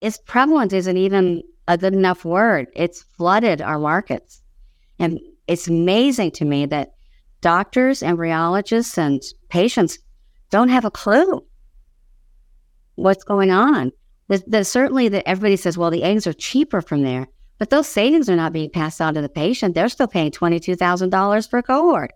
Its prevalent isn't even a good enough word. It's flooded our markets. And it's amazing to me that doctors, embryologists, and patients don't have a clue what's going on. There's, there's certainly that everybody says, well, the eggs are cheaper from there, but those savings are not being passed on to the patient. They're still paying $22,000 per cohort.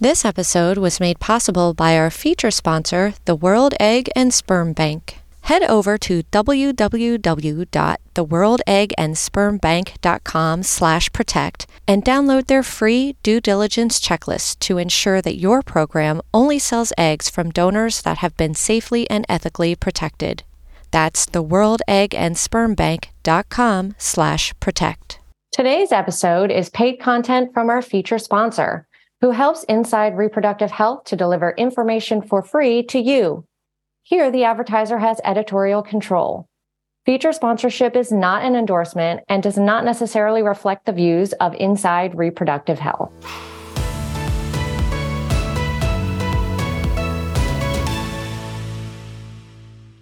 This episode was made possible by our feature sponsor, the World Egg and Sperm Bank. Head over to www.theworldeggandspermbank.com slash protect and download their free due diligence checklist to ensure that your program only sells eggs from donors that have been safely and ethically protected. That's theworldeggandspermbank.com slash protect. Today's episode is paid content from our feature sponsor, who helps Inside Reproductive Health to deliver information for free to you. Here, the advertiser has editorial control. Feature sponsorship is not an endorsement and does not necessarily reflect the views of Inside Reproductive Health.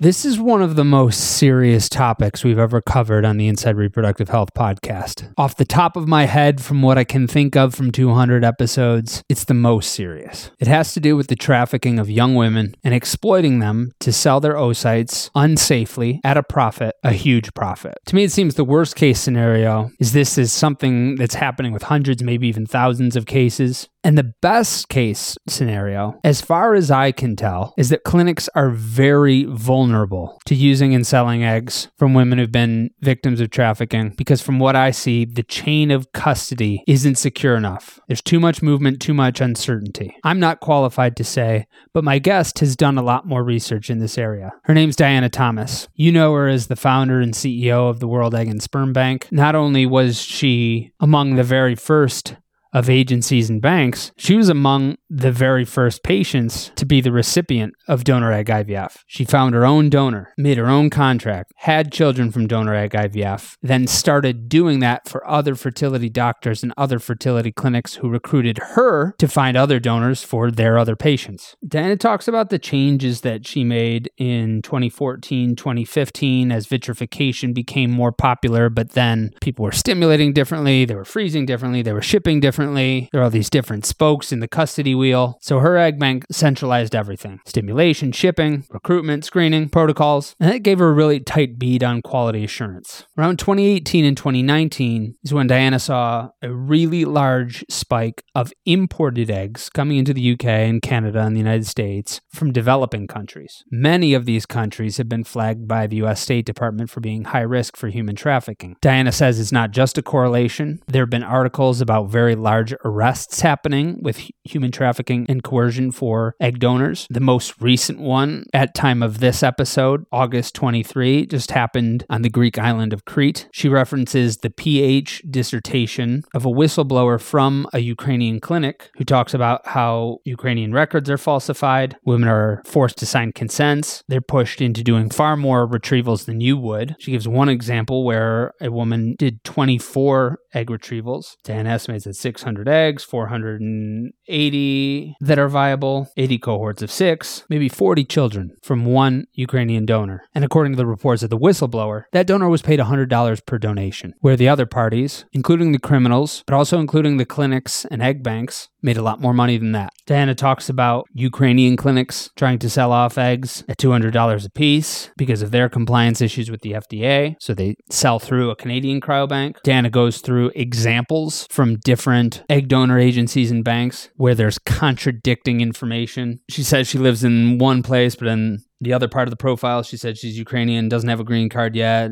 This is one of the most serious topics we've ever covered on the Inside Reproductive Health podcast. Off the top of my head, from what I can think of from 200 episodes, it's the most serious. It has to do with the trafficking of young women and exploiting them to sell their oocytes unsafely at a profit, a huge profit. To me, it seems the worst case scenario is this is something that's happening with hundreds, maybe even thousands of cases. And the best case scenario, as far as I can tell, is that clinics are very vulnerable to using and selling eggs from women who've been victims of trafficking because, from what I see, the chain of custody isn't secure enough. There's too much movement, too much uncertainty. I'm not qualified to say, but my guest has done a lot more research in this area. Her name's Diana Thomas. You know her as the founder and CEO of the World Egg and Sperm Bank. Not only was she among the very first of agencies and banks, she was among the very first patients to be the recipient of donor egg IVF. She found her own donor, made her own contract, had children from donor egg IVF, then started doing that for other fertility doctors and other fertility clinics who recruited her to find other donors for their other patients. Diana talks about the changes that she made in 2014, 2015 as vitrification became more popular, but then people were stimulating differently, they were freezing differently, they were shipping differently differently. There are all these different spokes in the custody wheel. So her egg bank centralized everything stimulation, shipping, recruitment, screening, protocols. And that gave her a really tight bead on quality assurance. Around 2018 and 2019 is when Diana saw a really large spike of imported eggs coming into the UK and Canada and the United States from developing countries. Many of these countries have been flagged by the US State Department for being high risk for human trafficking. Diana says it's not just a correlation. There have been articles about very large large arrests happening with human trafficking and coercion for egg donors. The most recent one at time of this episode, August 23, just happened on the Greek island of Crete. She references the PH dissertation of a whistleblower from a Ukrainian clinic who talks about how Ukrainian records are falsified, women are forced to sign consents, they're pushed into doing far more retrievals than you would. She gives one example where a woman did 24 egg retrievals. Dan estimates that 600 600 eggs, 480 that are viable, 80 cohorts of six, maybe 40 children from one Ukrainian donor. And according to the reports of the whistleblower, that donor was paid $100 per donation, where the other parties, including the criminals, but also including the clinics and egg banks, made a lot more money than that. Diana talks about Ukrainian clinics trying to sell off eggs at $200 a piece because of their compliance issues with the FDA. So they sell through a Canadian cryobank. Diana goes through examples from different egg donor agencies and banks where there's contradicting information. She says she lives in one place, but in the other part of the profile, she said she's Ukrainian, doesn't have a green card yet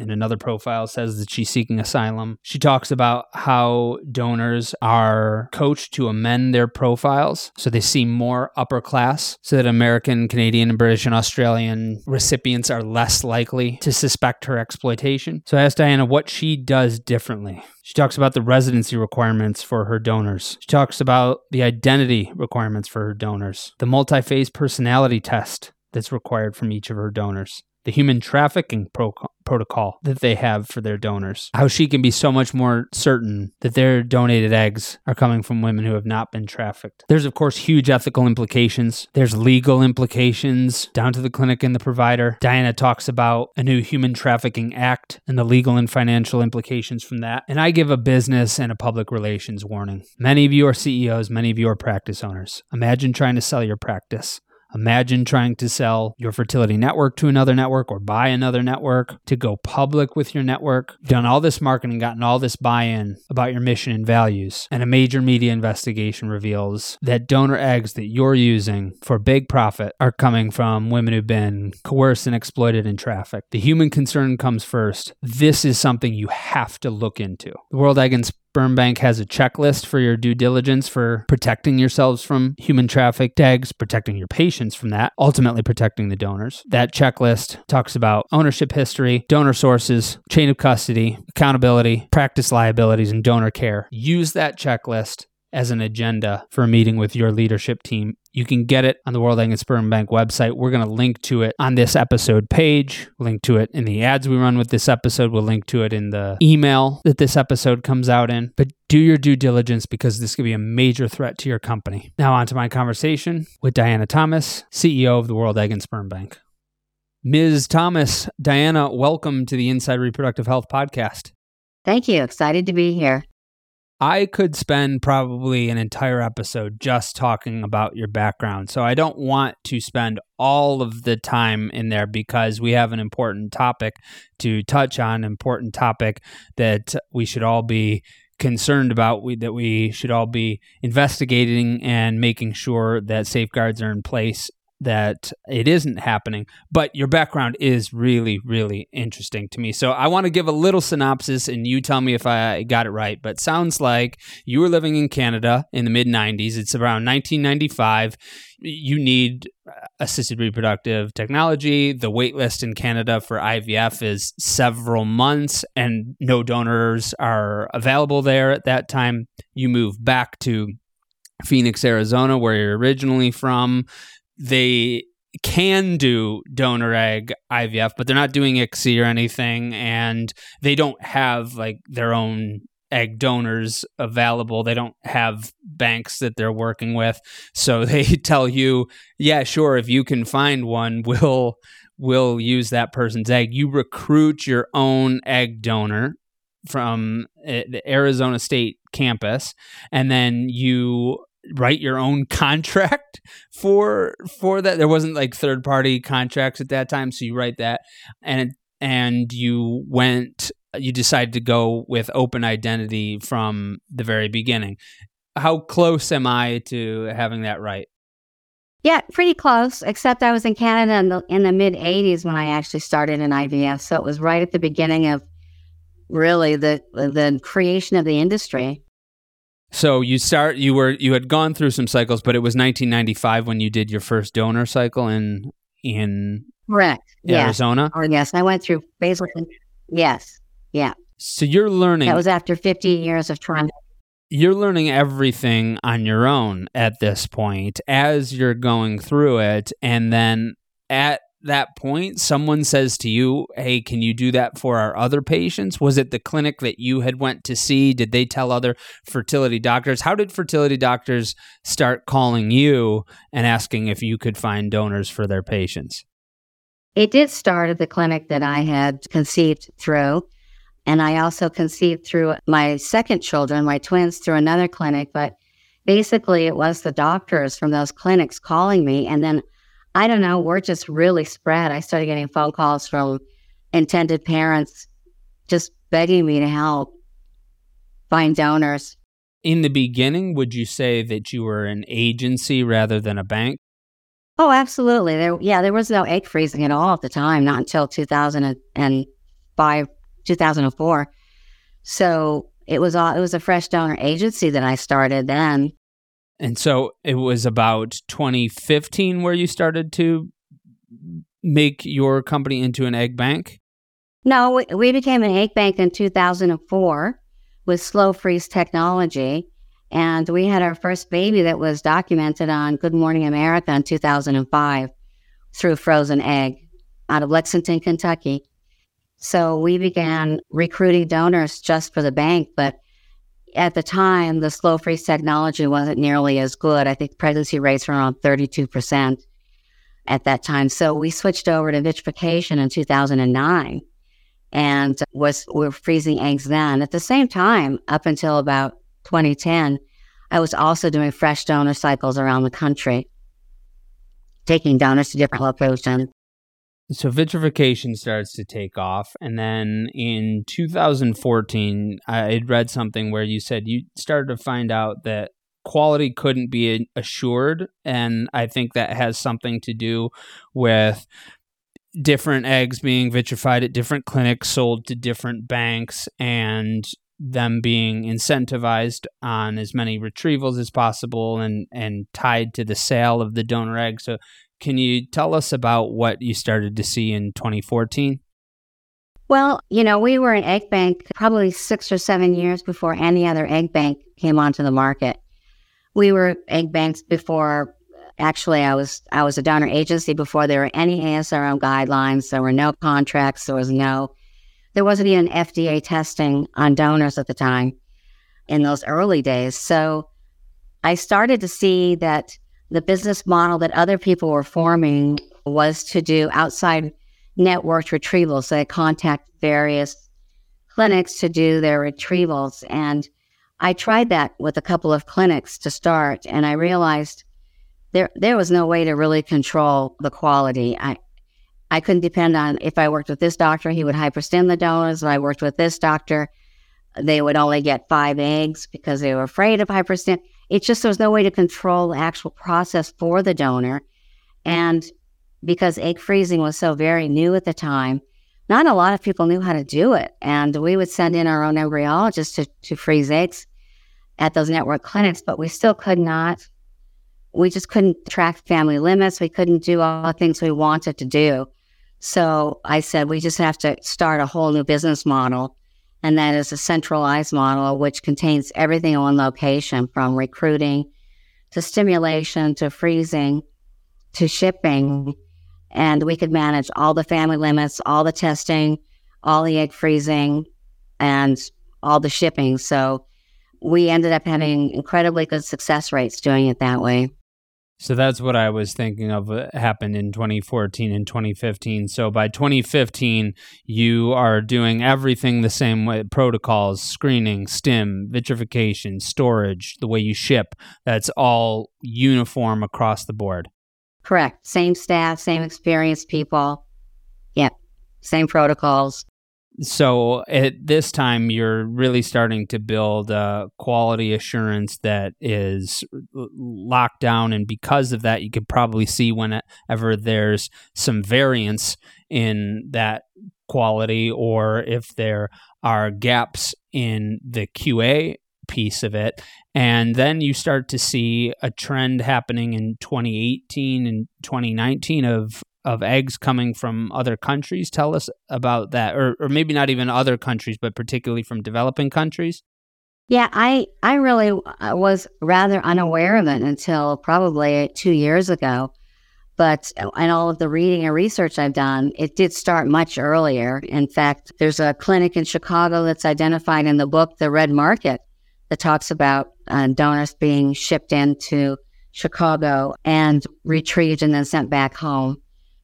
in another profile says that she's seeking asylum. She talks about how donors are coached to amend their profiles so they seem more upper class, so that American, Canadian, and British and Australian recipients are less likely to suspect her exploitation. So I asked Diana what she does differently. She talks about the residency requirements for her donors. She talks about the identity requirements for her donors, the multi phase personality test that's required from each of her donors. The human trafficking pro- protocol that they have for their donors, how she can be so much more certain that their donated eggs are coming from women who have not been trafficked. There's, of course, huge ethical implications, there's legal implications down to the clinic and the provider. Diana talks about a new human trafficking act and the legal and financial implications from that. And I give a business and a public relations warning. Many of you are CEOs, many of you are practice owners. Imagine trying to sell your practice Imagine trying to sell your fertility network to another network or buy another network to go public with your network. Done all this marketing, gotten all this buy in about your mission and values, and a major media investigation reveals that donor eggs that you're using for big profit are coming from women who've been coerced and exploited and trafficked. The human concern comes first. This is something you have to look into. The World Egg and Sperm Bank has a checklist for your due diligence for protecting yourselves from human trafficked eggs, protecting your patients from that, ultimately protecting the donors. That checklist talks about ownership history, donor sources, chain of custody, accountability, practice liabilities, and donor care. Use that checklist as an agenda for a meeting with your leadership team. You can get it on the World Egg and Sperm Bank website. We're going to link to it on this episode page, link to it in the ads we run with this episode. We'll link to it in the email that this episode comes out in. But do your due diligence because this could be a major threat to your company. Now, on to my conversation with Diana Thomas, CEO of the World Egg and Sperm Bank. Ms. Thomas, Diana, welcome to the Inside Reproductive Health Podcast. Thank you. Excited to be here. I could spend probably an entire episode just talking about your background. So I don't want to spend all of the time in there because we have an important topic to touch on, important topic that we should all be concerned about we, that we should all be investigating and making sure that safeguards are in place that it isn't happening, but your background is really, really interesting to me. So I want to give a little synopsis and you tell me if I got it right. But sounds like you were living in Canada in the mid 90s. It's around 1995. You need uh, assisted reproductive technology. The wait list in Canada for IVF is several months and no donors are available there at that time. You move back to Phoenix, Arizona, where you're originally from they can do donor egg IVF, but they're not doing ICSI or anything, and they don't have like their own egg donors available. They don't have banks that they're working with, so they tell you, "Yeah, sure, if you can find one, we'll we'll use that person's egg." You recruit your own egg donor from eh, the Arizona State campus, and then you write your own contract for for that? There wasn't like third party contracts at that time so you write that and and you went you decided to go with open identity from the very beginning. How close am i to having that right? Yeah pretty close except i was in canada in the, in the mid 80s when i actually started in ivf so it was right at the beginning of really the the creation of the industry so you start you were you had gone through some cycles, but it was 1995 when you did your first donor cycle in in correct Arizona. Or yes, I went through basically yes, yeah. So you're learning. That was after 15 years of trying. You're learning everything on your own at this point as you're going through it, and then at that point someone says to you hey can you do that for our other patients? Was it the clinic that you had went to see? Did they tell other fertility doctors? How did fertility doctors start calling you and asking if you could find donors for their patients? It did start at the clinic that i had conceived through and i also conceived through my second children my twins through another clinic but basically it was the doctors from those clinics calling me and then I don't know, we're just really spread. I started getting phone calls from intended parents just begging me to help find donors. In the beginning, would you say that you were an agency rather than a bank? Oh, absolutely. There, yeah, there was no egg freezing at all at the time, not until 2005, 2004. So it was all, it was a fresh donor agency that I started then. And so it was about 2015 where you started to make your company into an egg bank? No, we, became an egg bank in 2004 with slow freeze technology. And we had our first baby that was documented on Good Morning America in 2005 through frozen egg out of Lexington, Kentucky. So we began recruiting donors just for the bank, but at the time, the slow freeze technology wasn't nearly as good. I think pregnancy rates were around 32% at that time. So we switched over to vitrification in 2009 and was we were freezing eggs then. At the same time, up until about 2010, I was also doing fresh donor cycles around the country, taking donors to different locations. So vitrification starts to take off, and then in 2014, I had read something where you said you started to find out that quality couldn't be assured, and I think that has something to do with different eggs being vitrified at different clinics, sold to different banks, and them being incentivized on as many retrievals as possible and and tied to the sale of the donor egg. So can you tell us about what you started to see in 2014? Well, you know, we were an egg bank probably six or seven years before any other egg bank came onto the market. We were egg banks before actually I was I was a donor agency before there were any ASRM guidelines, there were no contracts, there was no there wasn't even FDA testing on donors at the time in those early days. So I started to see that the business model that other people were forming was to do outside networked retrievals. So They contact various clinics to do their retrievals. And I tried that with a couple of clinics to start, and I realized there there was no way to really control the quality. I I couldn't depend on if I worked with this doctor, he would hyperstim the donors. If I worked with this doctor, they would only get five eggs because they were afraid of hyperstim. It's just there was no way to control the actual process for the donor. And because egg freezing was so very new at the time, not a lot of people knew how to do it. And we would send in our own embryologists to, to freeze eggs at those network clinics, but we still could not, we just couldn't track family limits. We couldn't do all the things we wanted to do. So I said, we just have to start a whole new business model and that is a centralized model which contains everything on location from recruiting to stimulation to freezing to shipping. And we could manage all the family limits, all the testing, all the egg freezing, and all the shipping. So we ended up having incredibly good success rates doing it that way. So that's what I was thinking of uh, happened in 2014 and 2015. So by 2015, you are doing everything the same way protocols, screening, stim, vitrification, storage, the way you ship. That's all uniform across the board. Correct. Same staff, same experienced people. Yep. Same protocols so at this time you're really starting to build a quality assurance that is locked down and because of that you could probably see whenever there's some variance in that quality or if there are gaps in the QA piece of it. And then you start to see a trend happening in 2018 and 2019 of of eggs coming from other countries. Tell us about that, or or maybe not even other countries, but particularly from developing countries. Yeah, I I really uh, was rather unaware of it until probably two years ago. But uh, in all of the reading and research I've done, it did start much earlier. In fact, there's a clinic in Chicago that's identified in the book, The Red Market, that talks about uh, donors being shipped into Chicago and retrieved and then sent back home.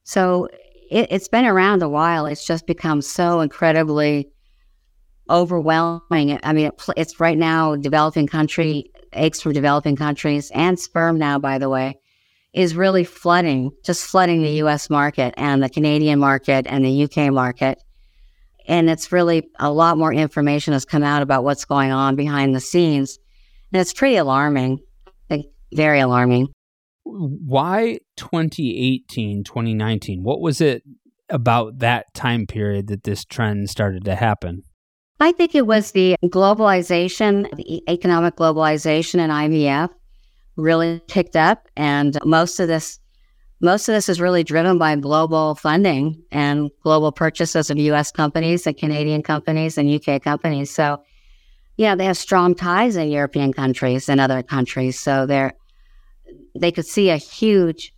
So it, has been around a while. It's just become so incredibly overwhelming. I mean, it, it's right now developing country eggs from developing countries and sperm now, by the way, is really flooding, just flooding the U.S. market and the Canadian market and the U.K. market. And it's really a lot more information has come out about what's going on behind the scenes. And it's pretty alarming, very alarming why 2018 2019 what was it about that time period that this trend started to happen? I think it was the globalization the economic globalization and ivf really picked up and most of this most of this is really driven by global funding and global purchases of us companies and canadian companies and uk companies. So yeah they have strong ties in european countries and other countries. So they're they could see a huge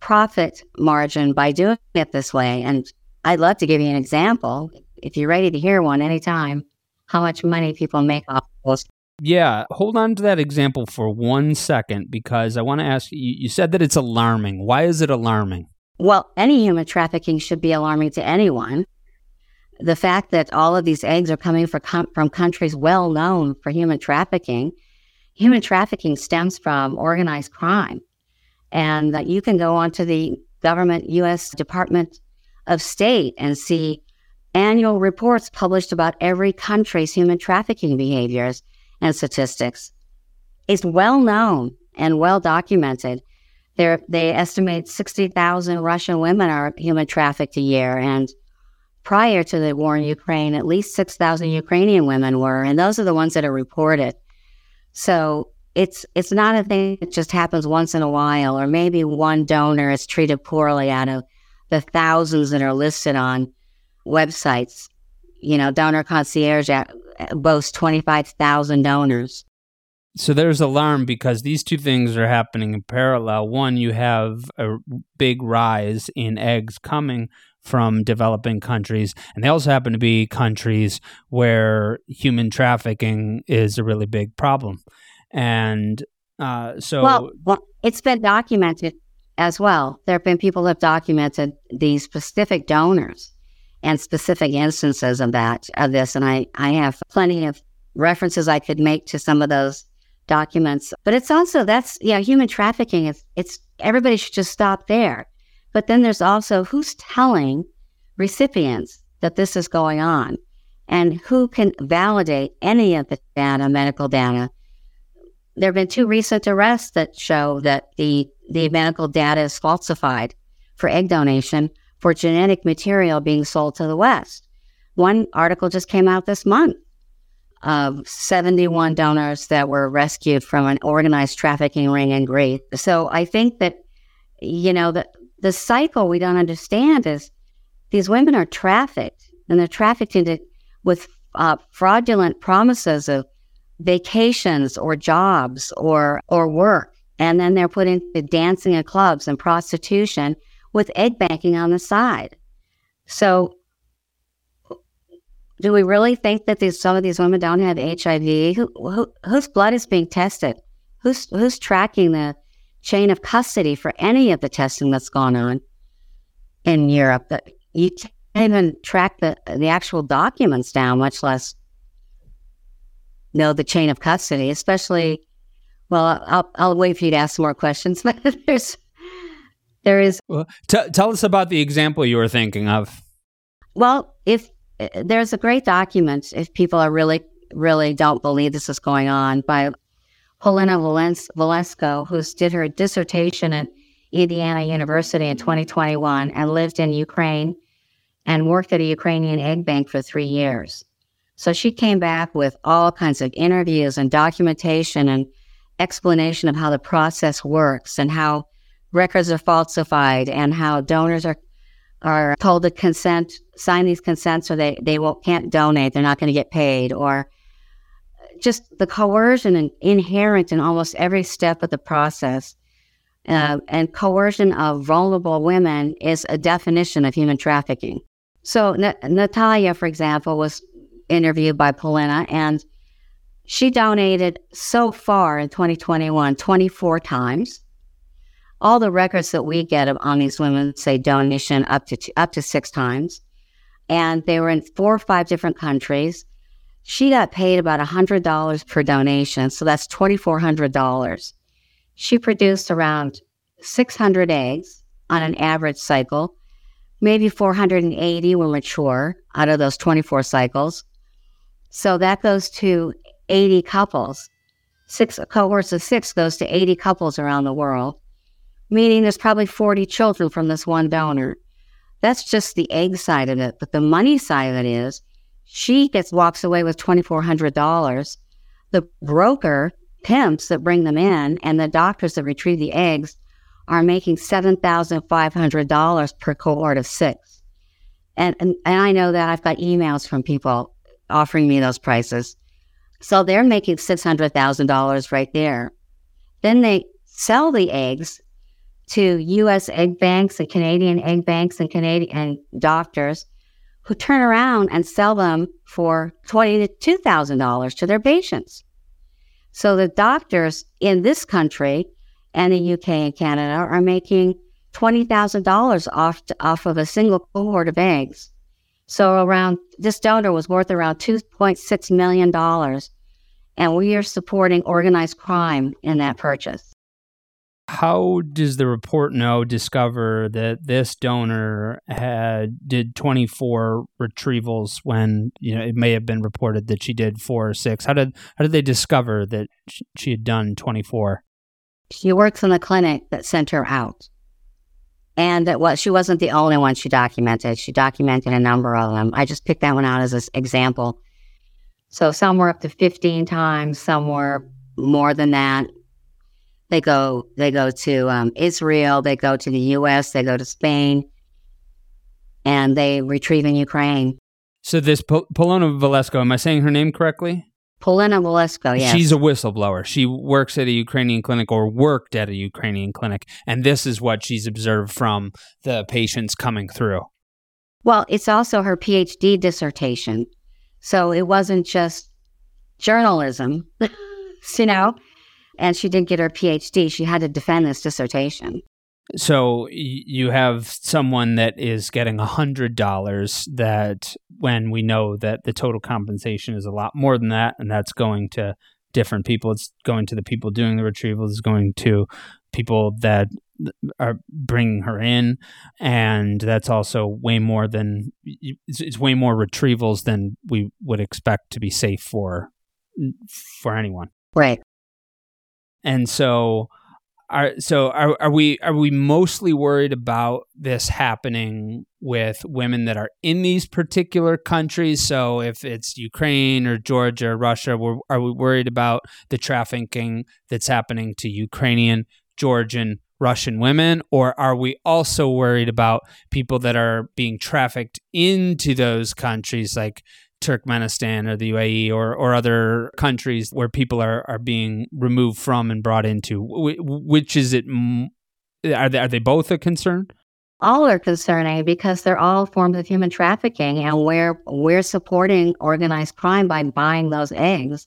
profit margin by doing it this way. And I'd love to give you an example. If you're ready to hear one anytime, how much money people make off those. Yeah, hold on to that example for one second because I want to ask you. You said that it's alarming. Why is it alarming? Well, any human trafficking should be alarming to anyone. The fact that all of these eggs are coming from, from countries well known for human trafficking, human trafficking stems from organized crime. And that you can go onto the government U.S. Department of State and see annual reports published about every country's human trafficking behaviors and statistics. It's well known and well documented. They're, they estimate 60,000 Russian women are human trafficked a year. And prior to the war in Ukraine, at least 6,000 Ukrainian women were. And those are the ones that are reported. So it's, it's not a thing that just happens once in a while, or maybe one donor is treated poorly out of the thousands that are listed on websites. You know, Donor Concierge uh, boasts 25,000 donors. So there's alarm because these two things are happening in parallel. One, you have a big rise in eggs coming from developing countries, and they also happen to be countries where human trafficking is a really big problem. And uh, so, well, well, it's been documented as well. There have been people who have documented these specific donors and specific instances of that of this, and I I have plenty of references I could make to some of those documents. But it's also that's yeah, human trafficking. It's it's everybody should just stop there. But then there's also who's telling recipients that this is going on, and who can validate any of the data, medical data. There have been two recent arrests that show that the the medical data is falsified for egg donation for genetic material being sold to the West. One article just came out this month of 71 donors that were rescued from an organized trafficking ring in Greece. So I think that, you know, the, the cycle we don't understand is these women are trafficked and they're trafficked into with uh, fraudulent promises of vacations or jobs or or work and then they're put into dancing at clubs and prostitution with egg banking on the side. So, do we really think that these some of these women don't have HIV? Who, who, whose blood is being tested? Who's who's tracking the chain of custody for any of the testing that's gone on in Europe? That you can't even track the the actual documents down, much less know the chain of custody. Especially, well, I'll I'll wait for you to ask some more questions, but there's there is. Well, t- tell us about the example you were thinking of. Well, if uh, there's a great document, if people are really, really don't believe this is going on, by Polina Valesco, who did her dissertation at Indiana University in 2021 and lived in Ukraine and worked at a Ukrainian egg bank for three years. So she came back with all kinds of interviews and documentation and explanation of how the process works and how records are falsified and how donors are are told to consent, sign these consents, or they they will can't donate. They're not going to get paid, or just the coercion inherent in almost every step of the process. Uh, and coercion of vulnerable women is a definition of human trafficking. So N- Natalia, for example, was interviewed by Polina, and she donated so far in 2021 24 times all the records that we get on these women say donation up to up to six times, and they were in four or five different countries. She got paid about hundred dollars per donation, so that's twenty four hundred dollars. She produced around six hundred eggs on an average cycle. Maybe 480 were mature out of those 24 cycles. So that goes to 80 couples. Six cohorts of six goes to 80 couples around the world meaning there's probably 40 children from this one donor. That's just the egg side of it. But the money side of it is she gets walks away with $2,400. The broker pimps that bring them in and the doctors that retrieve the eggs are making $7,500 per cohort of six. And, and, and I know that I've got emails from people offering me those prices. So they're making $600,000 right there. Then they sell the eggs to U.S. egg banks and Canadian egg banks and Canadian and doctors who turn around and sell them for twenty to two thousand dollars to their patients. So the doctors in this country and the UK and Canada are making twenty thousand dollars off off of a single cohort of eggs. So around this donor was worth around two point six million dollars, and we are supporting organized crime in that purchase. How does the report know discover that this donor had did 24 retrievals when you know it may have been reported that she did four or six? How did how did they discover that she had done 24? She works in a clinic that sent her out. And that was she wasn't the only one she documented. She documented a number of them. I just picked that one out as an example. So some were up to 15 times, some were more than that. They go they go to um, Israel, they go to the U.S., they go to Spain, and they retrieve in Ukraine. So this Pol- Polona Valesco, am I saying her name correctly? Polina Valesco, yes. She's a whistleblower. She works at a Ukrainian clinic or worked at a Ukrainian clinic. And this is what she's observed from the patients coming through. Well, it's also her PhD dissertation. So it wasn't just journalism, you know? And she did get her PhD. She had to defend this dissertation. So you have someone that is getting a hundred dollars. That when we know that the total compensation is a lot more than that, and that's going to different people. It's going to the people doing the retrievals. It's going to people that are bringing her in, and that's also way more than it's, it's way more retrievals than we would expect to be safe for for anyone. Right. And so are so are are we are we mostly worried about this happening with women that are in these particular countries? So if it's Ukraine or Georgia or Russia, are we worried about the trafficking that's happening to Ukrainian, Georgian, Russian women, or are we also worried about people that are being trafficked into those countries, like Turkmenistan or the UAE or, or other countries where people are, are being removed from and brought into? Which is it? Are they, are they both a concern? All are concerning because they're all forms of human trafficking, and we're we're supporting organized crime by buying those eggs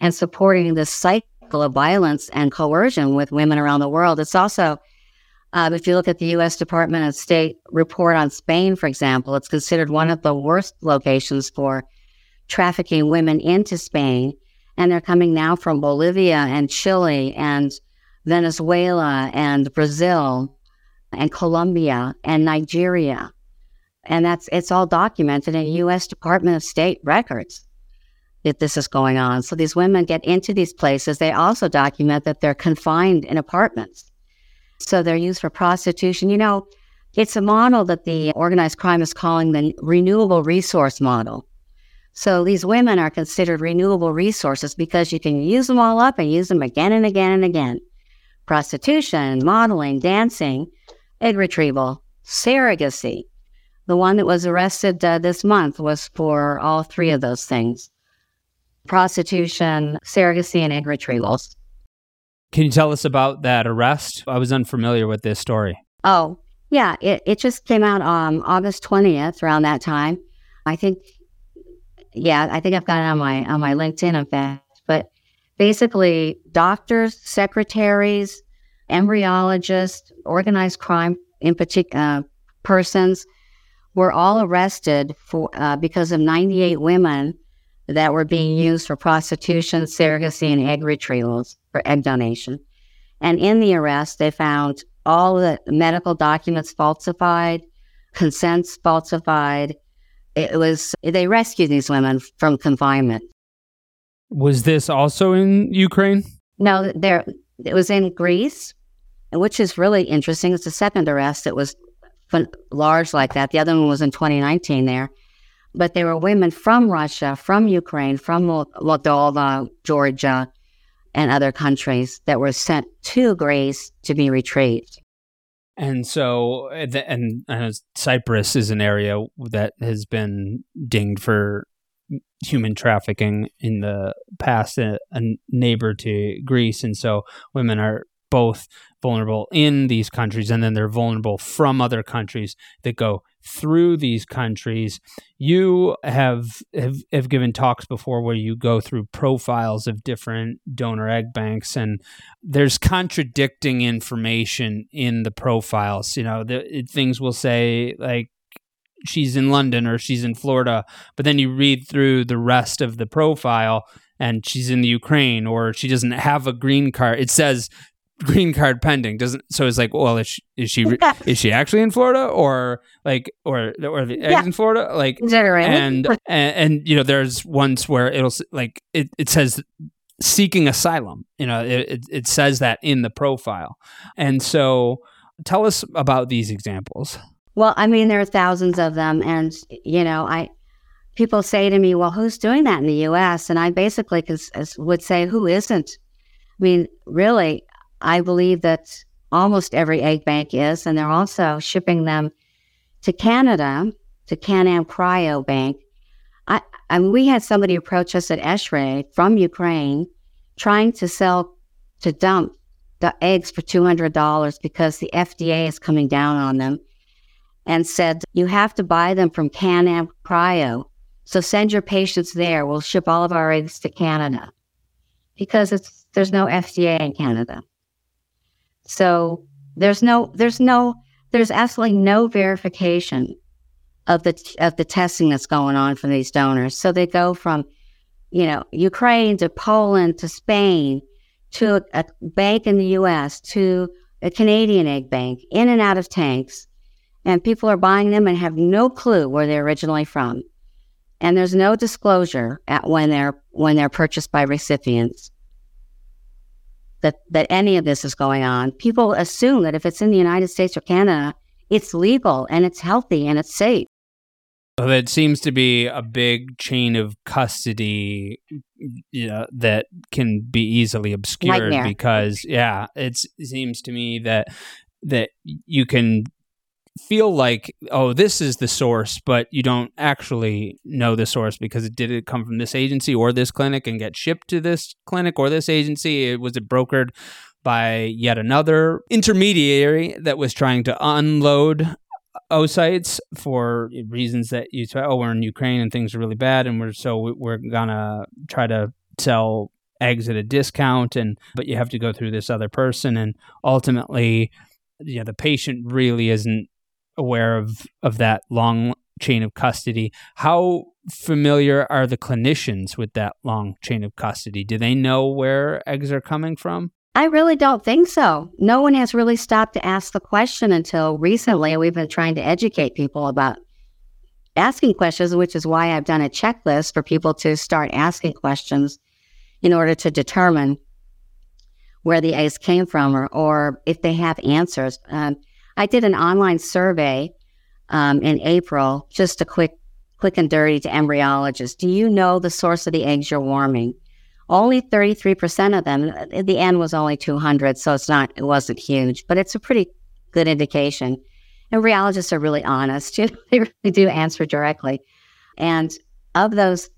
and supporting this cycle of violence and coercion with women around the world. It's also um, if you look at the U.S. Department of State report on Spain, for example, it's considered one of the worst locations for trafficking women into Spain. And they're coming now from Bolivia and Chile and Venezuela and Brazil and Colombia and Nigeria. And that's it's all documented in U.S. Department of State records that this is going on. So these women get into these places. They also document that they're confined in apartments so they're used for prostitution. You know, it's a model that the organized crime is calling the renewable resource model. So these women are considered renewable resources because you can use them all up and use them again and again and again. Prostitution, modeling, dancing, egg retrieval, surrogacy. The one that was arrested uh, this month was for all three of those things prostitution, surrogacy, and egg retrievals. Can you tell us about that arrest? I was unfamiliar with this story. Oh, yeah. It, it just came out on August 20th, around that time. I think, yeah, I think I've got it on my, on my LinkedIn, in fact. But basically, doctors, secretaries, embryologists, organized crime in particular, uh, persons were all arrested for uh, because of 98 women that were being used for prostitution, surrogacy, and egg retrievals for egg donation. And in the arrest, they found all the medical documents falsified, consents falsified. It was, they rescued these women from confinement. Was this also in Ukraine? No, there, it was in Greece, which is really interesting. It's the second arrest that was large like that. The other one was in 2019 there but there were women from Russia, from Ukraine, from Moldova, Georgia, and other countries that were sent to Greece to be retrieved. And so, eh, and, and Cyprus is an area that has been dinged for human trafficking in the past, eh, a, a neighbor to Greece. And so women are both vulnerable in these countries and then they're vulnerable from other countries that go through these countries. You have, have have given talks before where you go through profiles of different donor egg banks, and there's contradicting information in the profiles. You know, the, things will say like she's in London or she's in Florida, but then you read through the rest of the profile and she's in the Ukraine or she doesn't have a green card. It says green card pending. Doesn't so it's like well is she is she, yeah. is she actually in florida or like or or the eggs yeah. in florida? Like and, and and you know there's ones where it'll like it, it says seeking asylum you know it, it says that in the profile. And so tell us about these examples. Well i mean there are thousands of them and you know i people say to me well who's doing that in the us and i basically cause, would say who isn't? I mean, really, I believe that almost every egg bank is, and they're also shipping them to Canada, to Can-Am Cryo Bank. I, I mean, we had somebody approach us at ESHRE from Ukraine trying to sell, to dump the eggs for $200 because the FDA is coming down on them and said, you have to buy them from Can-Am Cryo. So send your patients there. We'll ship all of our eggs to Canada because it's, there's no FDA in Canada. So there's no, there's no, there's absolutely no verification of the of the testing that's going on for these donors. So they go from, you know, Ukraine to Poland to Spain to a, a bank in the U.S. to a Canadian egg bank, in and out of tanks, and people are buying them and have no clue where they're originally from, and there's no disclosure at when they're when they're purchased by recipients that, that any of this is going on. People assume that if it's in the United States or Canada, it's legal and it's healthy and it's safe. That seems to be a big chain of custody you know, that can be easily obscured Nightmare. because yeah, it seems to me that that you can feel like oh this is the source but you don't actually know the source because it did it come from this agency or this clinic and get shipped to this clinic or this agency? It was it brokered by yet another intermediary that was trying to unload oocytes for reasons that you say oh we're in Ukraine and things are really bad and we're so we're gonna try to sell eggs at a discount and but you have to go through this other person and ultimately you know the patient really isn't aware of of that long chain of custody. How familiar are the clinicians with that long chain of custody? Do they know where eggs are coming from? I really don't think so. No one has really stopped to ask the question until recently. We've been trying to educate people about asking questions, which is why I've done a checklist for people to start asking questions in order to determine where the eggs came from or, or if they have answers. Um, I did an online survey um, in April, just a quick, quick and dirty to embryologists. Do you know the source of the eggs you're warming? Only 33% of them, the N was only 200, so it's not, it wasn't huge, but it's a pretty good indication. Embryologists are really honest. they really do answer directly. And of those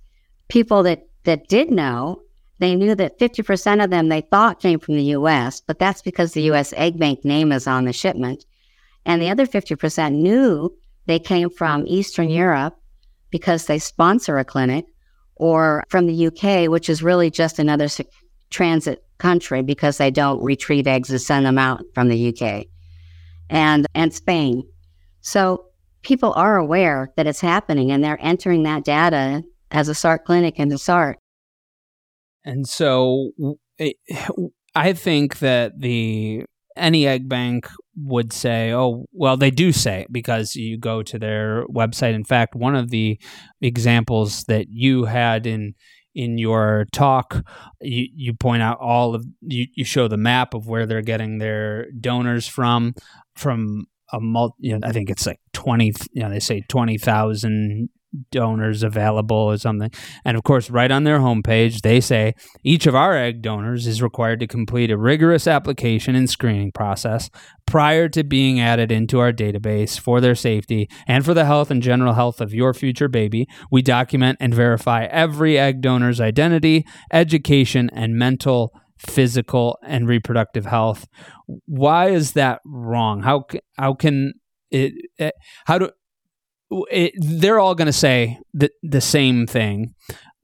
people that, that did know, they knew that 50% of them they thought came from the US, but that's because the US Egg Bank name is on the shipment. And the other 50% knew they came from Eastern mm-hmm. Europe because they sponsor a clinic or from the UK, which is really just another transit country because they don't retrieve eggs and send them out from the UK and, and Spain. So people are aware that it's happening and they're entering that data as a SART clinic into SART. And so I think that the any egg bank would say, oh, well, they do say because you go to their website. In fact, one of the examples that you had in in your talk, you, you point out all of you, you show the map of where they're getting their donors from from a multi, you know, I think it's like 20, you know, they say 20,000 donors available or something. And of course, right on their homepage, they say each of our egg donors is required to complete a rigorous application and screening process prior to being added into our database for their safety and for the health and general health of your future baby. We document and verify every egg donor's identity, education, and mental physical and reproductive health. Why is that wrong? How how can it, it eh, how do it, they're all going to say the the same thing.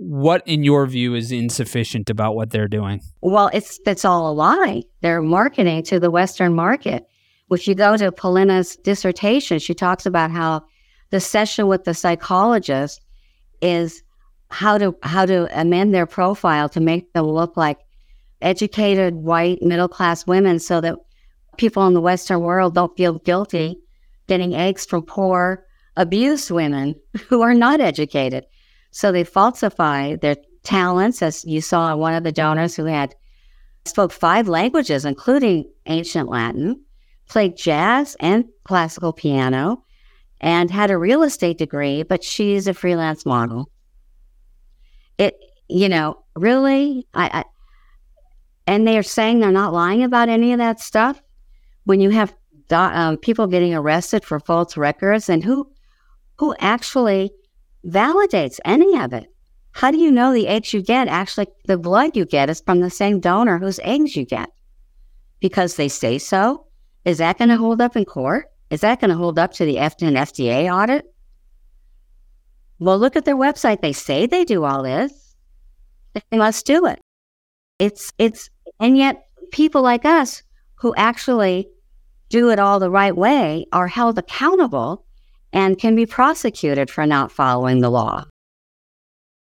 What, in your view, is insufficient about what they're doing? Well, it's it's all a lie. They're marketing to the Western market. If you go to Polina's dissertation, she talks about how the session with the psychologist is how to how to amend their profile to make them look like educated white middle class women so that people in the western world don't feel guilty getting eggs from poor abused women who are not educated so they falsify their talents as you saw one of the donors who had spoke five languages including ancient latin played jazz and classical piano and had a real estate degree but she's a freelance model it, you know, really, I, I and they're saying they're not lying about any of that stuff. When you have do, um, people getting arrested for false records, and who who actually validates any of it? How do you know the eggs you get actually the blood you get is from the same donor whose eggs you get? Because they say so. Is that going to hold up in court? Is that going to hold up to the FDA audit? Well, look at their website. They say they do all this. They must do it. It's, it's, and yet people like us who actually do it all the right way are held accountable and can be prosecuted for not following the law.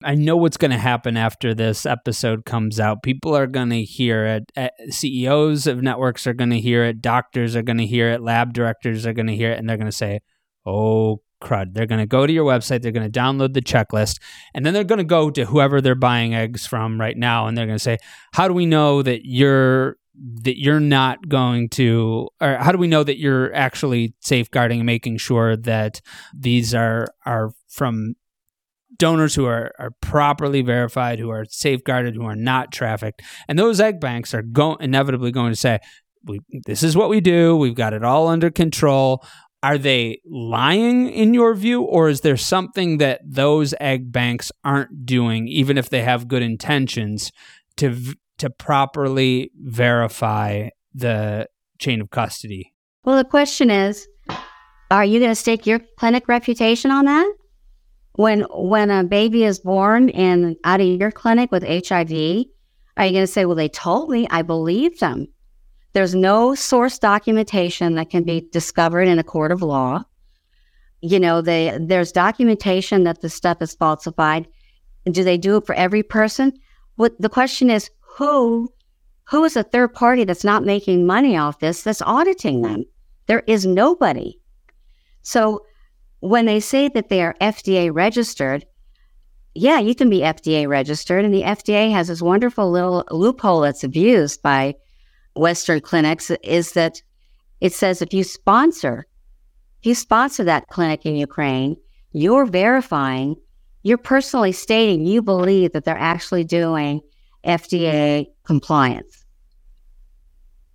I know what's going to happen after this episode comes out. People are going to hear it. Eh, CEOs of networks are going to hear it. Doctors are going to hear it. Lab directors are going to hear it. And they're going to say, oh, crud. They're going to go to your website, they're going to download the checklist, and then they're going to go to whoever they're buying eggs from right now and they're going to say, "How do we know that you're that you're not going to or how do we know that you're actually safeguarding and making sure that these are are from donors who are, are properly verified, who are safeguarded, who are not trafficked. And those egg banks are go- inevitably going to say, we, this is what we do. We've got it all under control are they lying in your view or is there something that those egg banks aren't doing even if they have good intentions to to properly verify the chain of custody well the question is are you going to stake your clinic reputation on that when when a baby is born in out of your clinic with hiv are you going to say well they told me i believed them there's no source documentation that can be discovered in a court of law. You know, they, there's documentation that the stuff is falsified. Do they do it for every person? What the question is, who who is a third party that's not making money off this that's auditing them? There is nobody. So when they say that they are FDA registered, yeah, you can be FDA registered, and the FDA has this wonderful little loophole that's abused by Western clinics is that it says if you sponsor, if you sponsor that clinic in Ukraine, you're verifying, you're personally stating you believe that they're actually doing FDA compliance.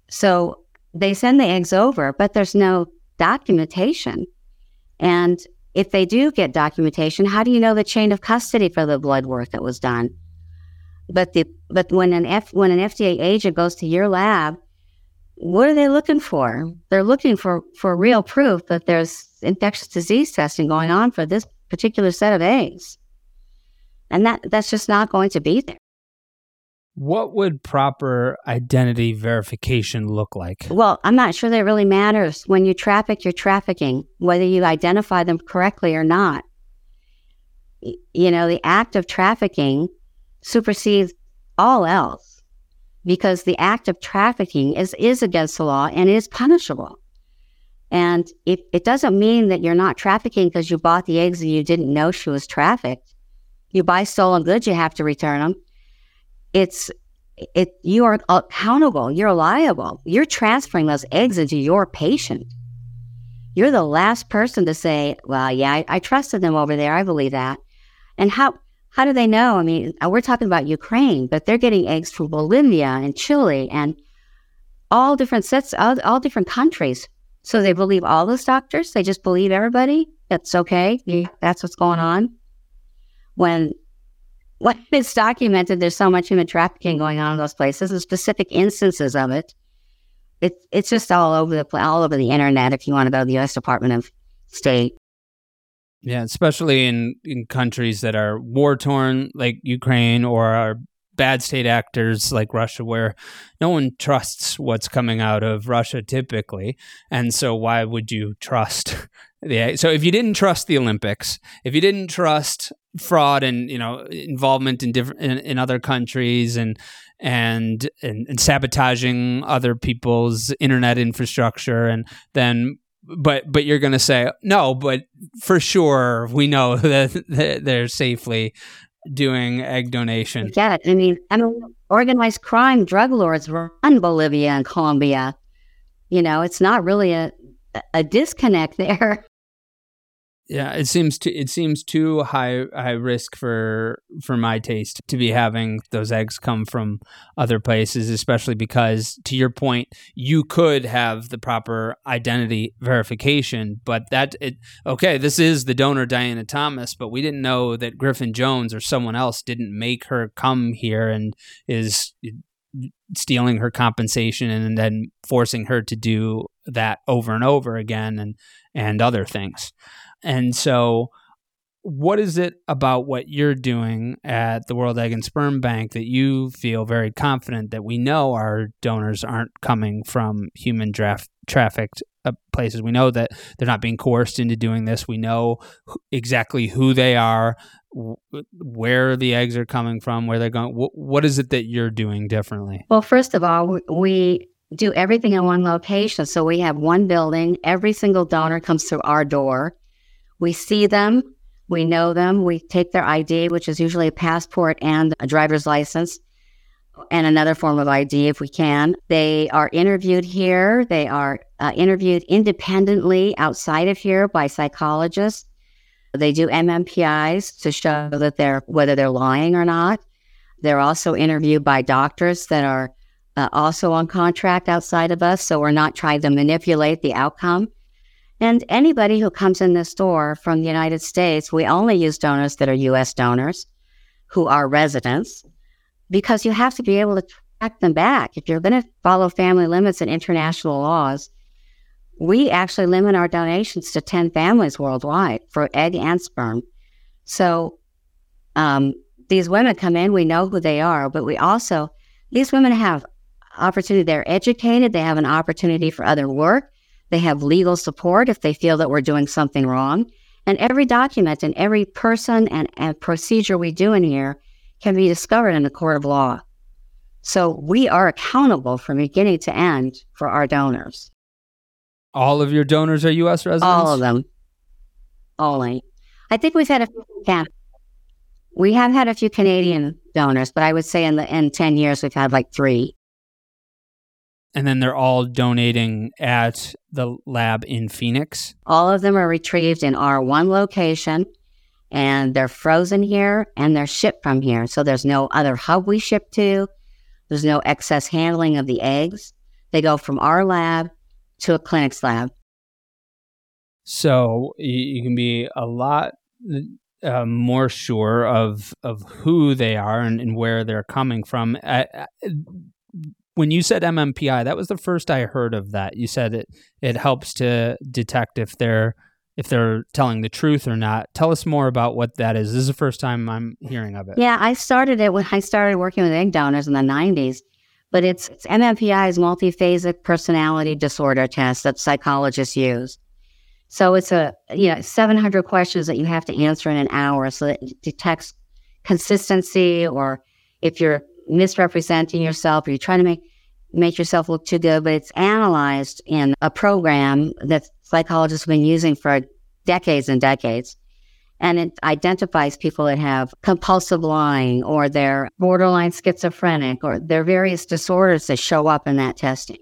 So they send the eggs over, but there's no documentation. And if they do get documentation, how do you know the chain of custody for the blood work that was done? But the but when an F when an FDA agent goes to your lab, what are they looking for? They're looking for for real proof that there's infectious disease testing going on for this particular set of eggs. And that that's just not going to be there. What would proper identity verification look like? Well, I'm not sure that really matters. When you traffic, you're trafficking, whether you identify them correctly or not. You know, the act of trafficking supersedes all else because the act of trafficking is, is against the law and is punishable. And it, it doesn't mean that you're not trafficking because you bought the eggs and you didn't know she was trafficked. You buy stolen goods, you have to return them. It's it you are accountable. You're liable. You're transferring those eggs into your patient. You're the last person to say, "Well, yeah, I, I trusted them over there. I believe that." And how how do they know? I mean, uh, we're talking about Ukraine, but they're getting eggs from Bolivia and Chile and all different sets, all, all different countries. So they believe all those doctors. They just believe everybody. That's okay. That's what's going on. When when it's documented, there's so much human trafficking going on in those places, and specific instances of it. It's it's just all over the all over the internet. If you want to go to the U.S. Department of State. Yeah, especially in in countries that are war torn, like Ukraine, or are bad state actors like Russia, where no one trusts what's coming out of Russia typically, and so why would you trust? the so if you didn't trust the Olympics, if you didn't trust fraud and you know involvement in different in, in other countries and and, and and sabotaging other people's internet infrastructure and then but but you're going to say no but for sure we know that they're safely doing egg donation. Yeah i mean i mean organized crime drug lords run bolivia and colombia. You know it's not really a a disconnect there yeah, it seems to it seems too high high risk for for my taste to be having those eggs come from other places, especially because to your point, you could have the proper identity verification, but that it okay, this is the donor Diana Thomas, but we didn't know that Griffin Jones or someone else didn't make her come here and is stealing her compensation and then forcing her to do that over and over again and and other things. And so, what is it about what you're doing at the World Egg and Sperm Bank that you feel very confident that we know our donors aren't coming from human draft trafficked uh, places? We know that they're not being coerced into doing this. We know exactly who they are, where the eggs are coming from, where they're going. what is it that you're doing differently? Well, first of all, we do everything in one location. So we have one building. Every single donor comes through our door. We see them, we know them, we take their ID, which is usually a passport and a driver's license, and another form of ID if we can. They are interviewed here, they are uh, interviewed independently outside of here by psychologists. They do MMPIs to show that they're whether they're lying or not. They're also interviewed by doctors that are uh, also on contract outside of us, so we're not trying to manipulate the outcome. And anybody who comes in this door from the United States, we only use donors that are US donors who are residents because you have to be able to track them back. If you're going to follow family limits and international laws, we actually limit our donations to 10 families worldwide for egg and sperm. So um, these women come in, we know who they are, but we also, these women have opportunity. They're educated, they have an opportunity for other work. They have legal support if they feel that we're doing something wrong. And every document and every person and, and procedure we do in here can be discovered in a court of law. So we are accountable from beginning to end for our donors. All of your donors are U.S. residents? All of them. Only. I think we've had a few. Yeah. We have had a few Canadian donors, but I would say in the in ten years we've had like three and then they're all donating at the lab in Phoenix. All of them are retrieved in our one location and they're frozen here and they're shipped from here. So there's no other hub we ship to. There's no excess handling of the eggs. They go from our lab to a clinic's lab. So you can be a lot uh, more sure of of who they are and, and where they're coming from. Uh, when you said MMPI, that was the first I heard of that. You said it it helps to detect if they're if they're telling the truth or not. Tell us more about what that is. This is the first time I'm hearing of it. Yeah, I started it when I started working with egg donors in the 90s. But it's, it's MMPI is multiphasic personality disorder test that psychologists use. So it's a you know 700 questions that you have to answer in an hour, so it detects consistency or if you're misrepresenting yourself or you're trying to make make yourself look too good, but it's analyzed in a program that psychologists have been using for decades and decades. And it identifies people that have compulsive lying or they're borderline schizophrenic or there are various disorders that show up in that testing.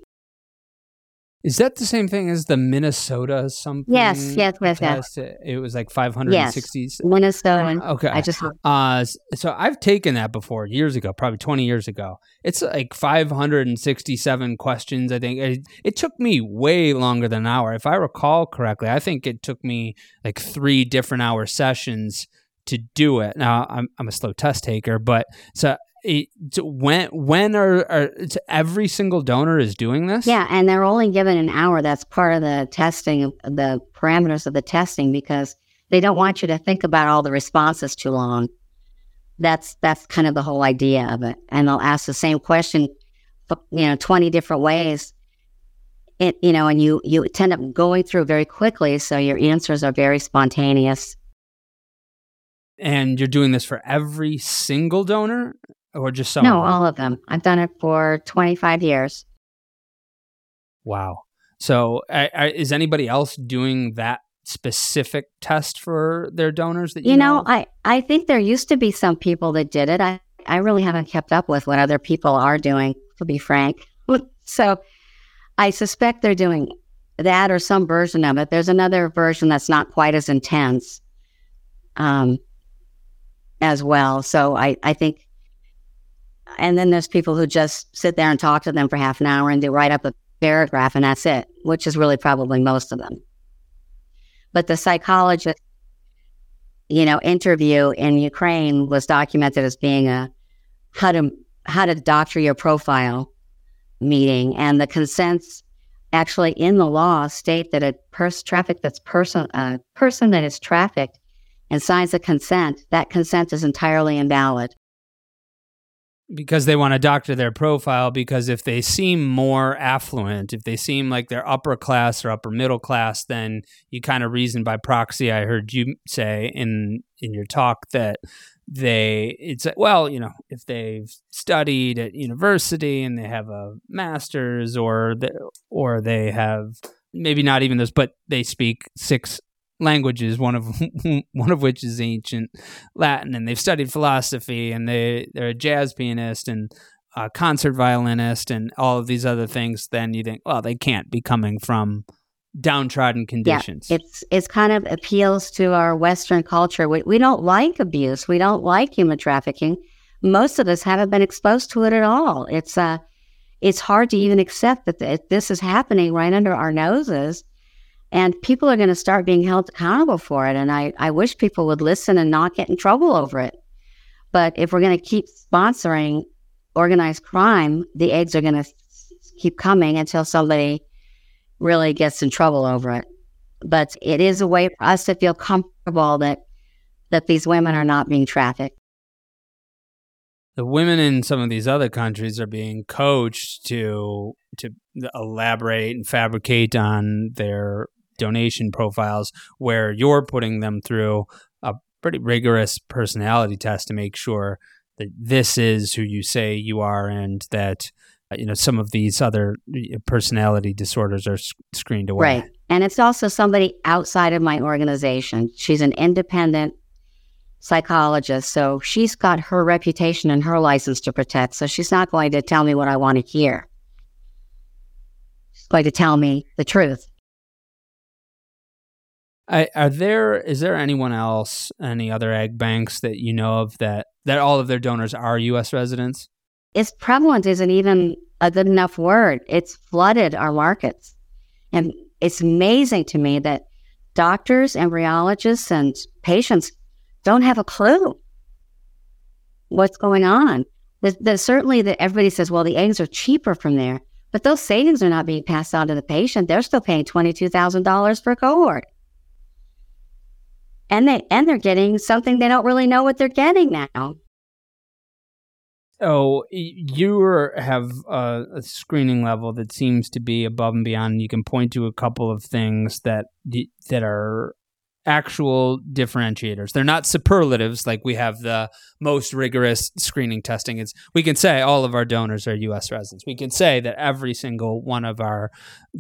Is that the same thing as the Minnesota something? Yes, yes, yes, yes. It was like 560. Yes, Minnesota. Okay. I just uh so I've taken that before years ago, probably 20 years ago. It's like 567 questions, I think. It, it took me way longer than an hour. If I recall correctly, I think it took me like 3 different hour sessions to do it. Now, I'm I'm a slow test taker, but so it, when when are, are every single donor is doing this? Yeah, and they're only given an hour. That's part of the testing, the parameters of the testing, because they don't want you to think about all the responses too long. That's that's kind of the whole idea of it. And they'll ask the same question, you know, twenty different ways. It you know, and you you tend up going through very quickly, so your answers are very spontaneous. And you're doing this for every single donor or just some? No, all of them. I've done it for 25 years. Wow. So, is anybody else doing that specific test for their donors that you, you know, know I, I think there used to be some people that did it. I, I really haven't kept up with what other people are doing, to be frank. So, I suspect they're doing that or some version of it. There's another version that's not quite as intense um, as well. So, I, I think and then there's people who just sit there and talk to them for half an hour and they write up a paragraph and that's it, which is really probably most of them. But the psychologist, you know, interview in Ukraine was documented as being a how to how to doctor your profile meeting, and the consents actually in the law state that a person traffic that's person a person that is trafficked and signs a consent, that consent is entirely invalid because they want to doctor their profile because if they seem more affluent if they seem like they're upper class or upper middle class then you kind of reason by proxy i heard you say in in your talk that they it's well you know if they've studied at university and they have a master's or the, or they have maybe not even this but they speak six languages, one of one of which is ancient Latin, and they've studied philosophy, and they they're a jazz pianist and a concert violinist, and all of these other things. Then you think, well, they can't be coming from downtrodden conditions. Yeah, it's it's kind of appeals to our Western culture. We we don't like abuse. We don't like human trafficking. Most of us haven't been exposed to it at all. It's uh it's hard to even accept that this is happening right under our noses and people are going to start being held accountable for it. And I, I wish people would listen and not get in trouble over it. But if we're going to keep sponsoring organized crime, the eggs are going to keep coming until somebody really gets in trouble over it. But it is a way for us to feel comfortable that that these women are not being trafficked. The women in some of these other countries are being coached to to elaborate and fabricate on their donation profiles where you're putting them through a pretty rigorous personality test to make sure that this is who you say you are and that uh, you know some of these other personality disorders are screened away. Right. And it's also somebody outside of my organization. She's an independent psychologist so she's got her reputation and her license to protect so she's not going to tell me what i want to hear. She's going to tell me the truth I, are there is there anyone else, any other egg banks that you know of that that all of their donors are U.S. residents? Its prevalent isn't even a good enough word. It's flooded our markets, and it's amazing to me that doctors, embryologists, and patients don't have a clue what's going on. There's certainly that everybody says, well, the eggs are cheaper from there, but those savings are not being passed on to the patient. They're still paying twenty two thousand dollars per cohort and they and they're getting something they don't really know what they're getting now. Oh, you have a, a, screening level that seems to be above and beyond. You can point to a couple of things that that are actual differentiators. They're not superlatives like we have the most rigorous screening testing. It's we can say all of our donors are U.S. residents. We can say that every single one of our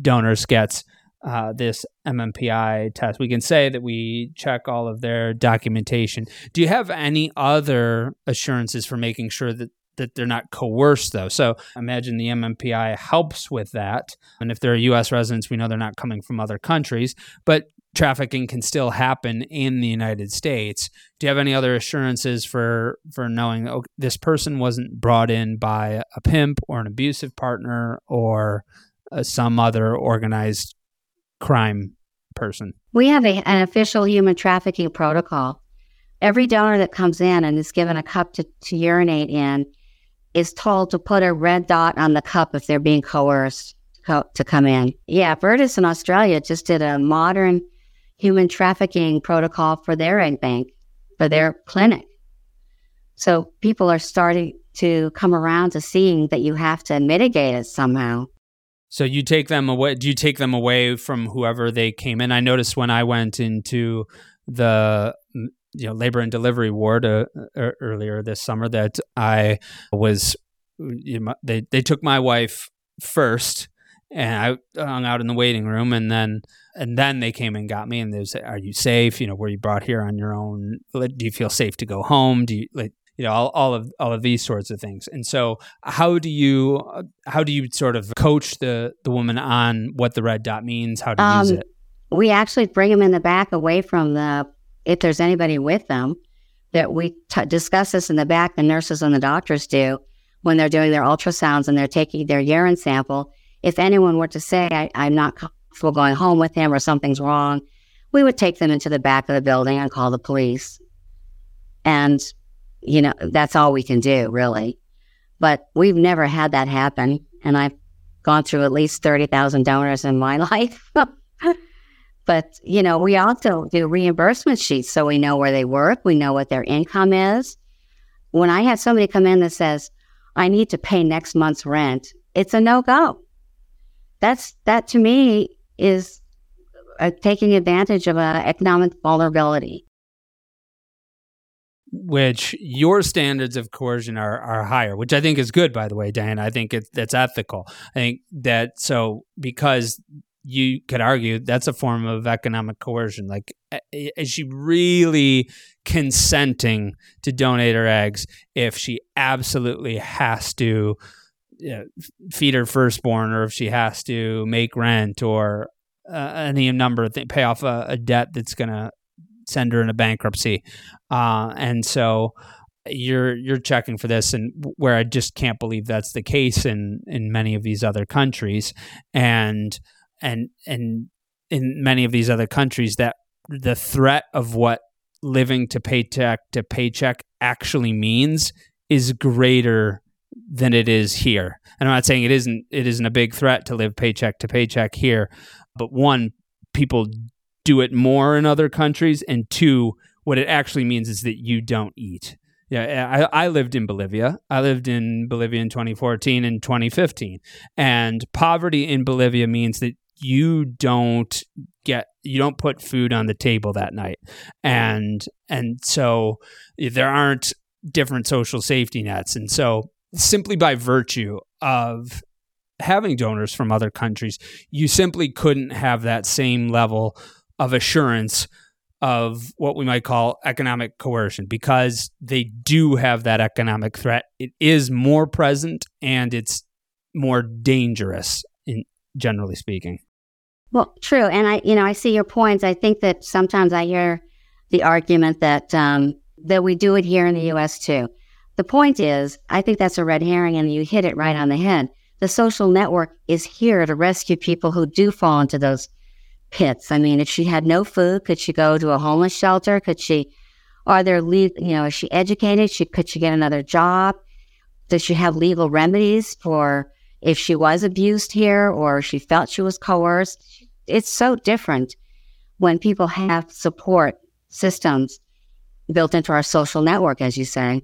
donors gets uh, this MMPI test. We can say that we check all of their documentation. Do you have any other assurances for making sure that that they're not coerced though. So imagine the MMPI helps with that. And if they're US residents, we know they're not coming from other countries, but trafficking can still happen in the United States. Do you have any other assurances for for knowing oh, this person wasn't brought in by a pimp or an abusive partner or uh, some other organized crime person? We have a, an official human trafficking protocol. every donor that comes in and is given a cup to, to urinate in is told to put a red dot on the cup if they're being coerced co- to come in. Yeah, Virtus in Australia just did a modern human trafficking protocol for their egg bank, for their clinic. So people are starting to come around to seeing that you have to mitigate it somehow. So you take them away. Do you take them away from whoever they came in? I noticed when I went into the you know labor and delivery ward uh, earlier this summer that I was you know, they they took my wife first and I hung out in the waiting room and then and then they came and got me and they said are you safe you know were you brought here on your own do you feel safe to go home do you like you know all, all of all of these sorts of things and so how do you how do you sort of coach the the woman on what the red dot means how to um, use it we actually bring them in the back away from the if there's anybody with them, that we t- discuss this in the back, the nurses and the doctors do when they're doing their ultrasounds and they're taking their urine sample. If anyone were to say, I, I'm not comfortable going home with him or something's wrong, we would take them into the back of the building and call the police. And, you know, that's all we can do, really. But we've never had that happen. And I've gone through at least 30,000 donors in my life. But, you know, we also do reimbursement sheets so we know where they work, we know what their income is. When I have somebody come in that says, I need to pay next month's rent, it's a no go. That's that to me is uh, taking advantage of an economic vulnerability. Which your standards of coercion are, are higher, which I think is good, by the way, Diana. I think it's that's ethical. I think that so because you could argue that's a form of economic coercion. Like, is she really consenting to donate her eggs if she absolutely has to you know, feed her firstborn, or if she has to make rent, or uh, any number of things, pay off a, a debt that's going to send her into bankruptcy? Uh, and so you're you're checking for this and where I just can't believe that's the case in in many of these other countries and and and in many of these other countries that the threat of what living to paycheck to paycheck actually means is greater than it is here. And I'm not saying it isn't it isn't a big threat to live paycheck to paycheck here, but one people do it more in other countries and two what it actually means is that you don't eat. Yeah, I, I lived in Bolivia. I lived in Bolivia in 2014 and 2015. And poverty in Bolivia means that you don't get you don't put food on the table that night and and so there aren't different social safety nets and so simply by virtue of having donors from other countries you simply couldn't have that same level of assurance of what we might call economic coercion because they do have that economic threat it is more present and it's more dangerous in generally speaking well, true. And I, you know, I see your points. I think that sometimes I hear the argument that um, that we do it here in the U.S. too. The point is, I think that's a red herring, and you hit it right on the head. The social network is here to rescue people who do fall into those pits. I mean, if she had no food, could she go to a homeless shelter? Could she? Are there, le- you know, is she educated? She could she get another job? Does she have legal remedies for if she was abused here or she felt she was coerced? it's so different when people have support systems built into our social network, as you say.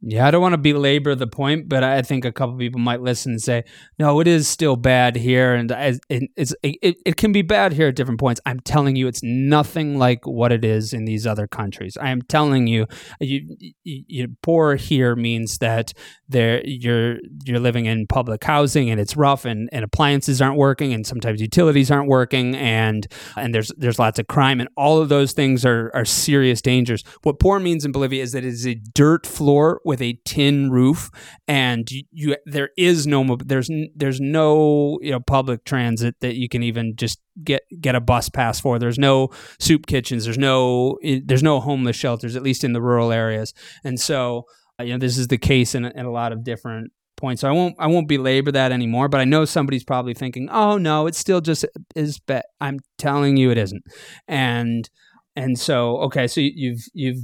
Yeah, I don't want to belabor the point, but I think a couple people might listen and say, "No, it is still bad here, and it's it, it can be bad here at different points." I'm telling you, it's nothing like what it is in these other countries. I am telling you, you, you, you poor here means that there you're you're living in public housing and it's rough, and, and appliances aren't working, and sometimes utilities aren't working, and and there's there's lots of crime, and all of those things are are serious dangers. What poor means in Bolivia is that it is a dirt floor with a tin roof, and you, you there is no there's there's no you know public transit that you can even just get get a bus pass for. There's no soup kitchens. There's no there's no homeless shelters, at least in the rural areas. And so uh, you know this is the case in, in a lot of different points. So I won't I won't belabor that anymore. But I know somebody's probably thinking, oh no, it's still just is bet. I'm telling you, it isn't. And and so okay, so you've you've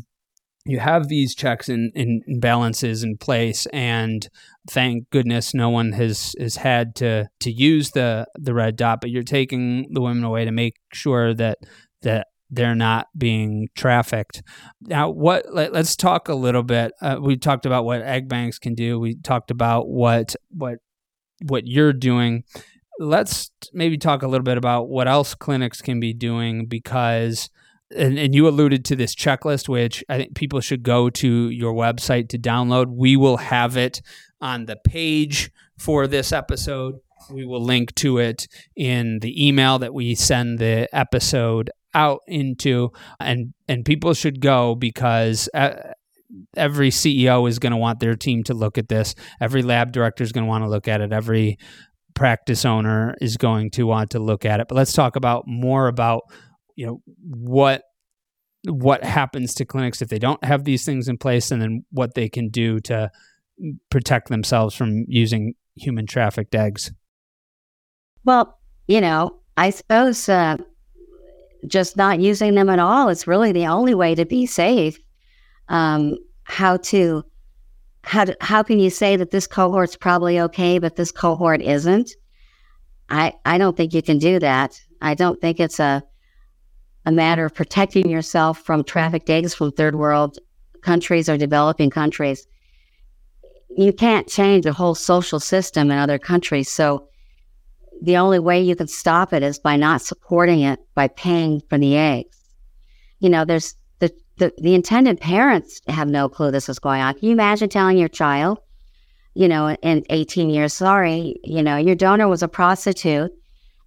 you have these checks and, balances in place and thank goodness no one has has had to to use the the red dot but you're taking the women away to make sure that that they're not being trafficked. Now what let, us talk a little bit uh, we talked about what egg banks can do we talked about what what what you're doing. Let's maybe talk a little bit about what else clinics can be doing because and, and you alluded to this checklist, which I think people should go to your website to download. We will have it on the page for this episode. We will link to it in the email that we send the episode out into, and and people should go because. Uh, every CEO is going to want their team to look at this. Every lab director is going to want to look at it. Every practice owner is going to want to look at it. But let's talk about more about you know what what happens to clinics if they don't have these things in place and then what they can do to protect themselves from using human trafficked eggs? Well you know i suppose uh, just not using them at all is really the only way to be safe. Um, how to how how can you say that this cohort's probably okay but this cohort isn't? I i don't think you can do that. I don't think it's a a matter of protecting yourself from trafficked eggs from third world countries or developing countries. You can't change the whole social system in other countries. So the only way you can stop it is by not supporting it, by paying for the eggs. You know, there's the, the, the intended parents have no clue this is going on. Can you imagine telling your child, you know, in 18 years, sorry, you know, your donor was a prostitute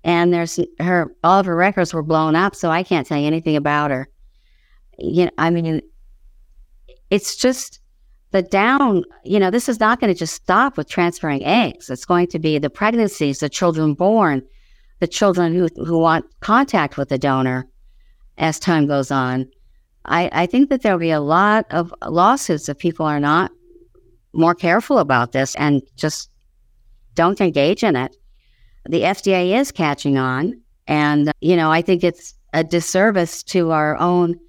and there's her all of her records were blown up, so I can't tell you anything about her. You know, I mean, it's just the down. You know, this is not going to just stop with transferring eggs. It's going to be the pregnancies, the children born, the children who who want contact with the donor as time goes on. I, I think that there'll be a lot of lawsuits if people are not more careful about this and just don't engage in it the FDA is catching on. And, you know, I think it's a disservice to our own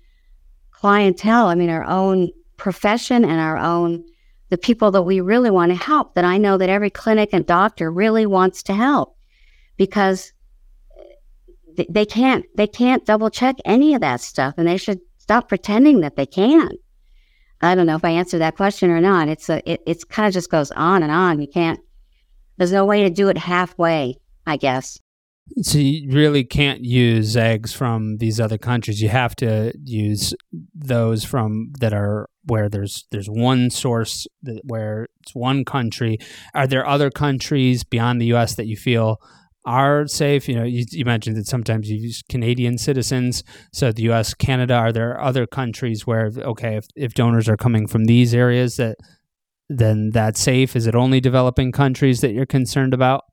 clientele. I mean, our own profession and our own, the people that we really want to help. That I know that every clinic and doctor really wants to help because they can't, they can't double check any of that stuff and they should stop pretending that they can. I don't know if I answered that question or not. It's a, it, it's kind of just goes on and on. You can't, there's no way to do it halfway. I guess. So you really can't use eggs from these other countries. You have to use those from that are where there's there's one source that, where it's one country. Are there other countries beyond the U.S. that you feel are safe? You know, you, you mentioned that sometimes you use Canadian citizens. So the U.S., Canada. Are there other countries where okay, if, if donors are coming from these areas that then that's safe? Is it only developing countries that you're concerned about?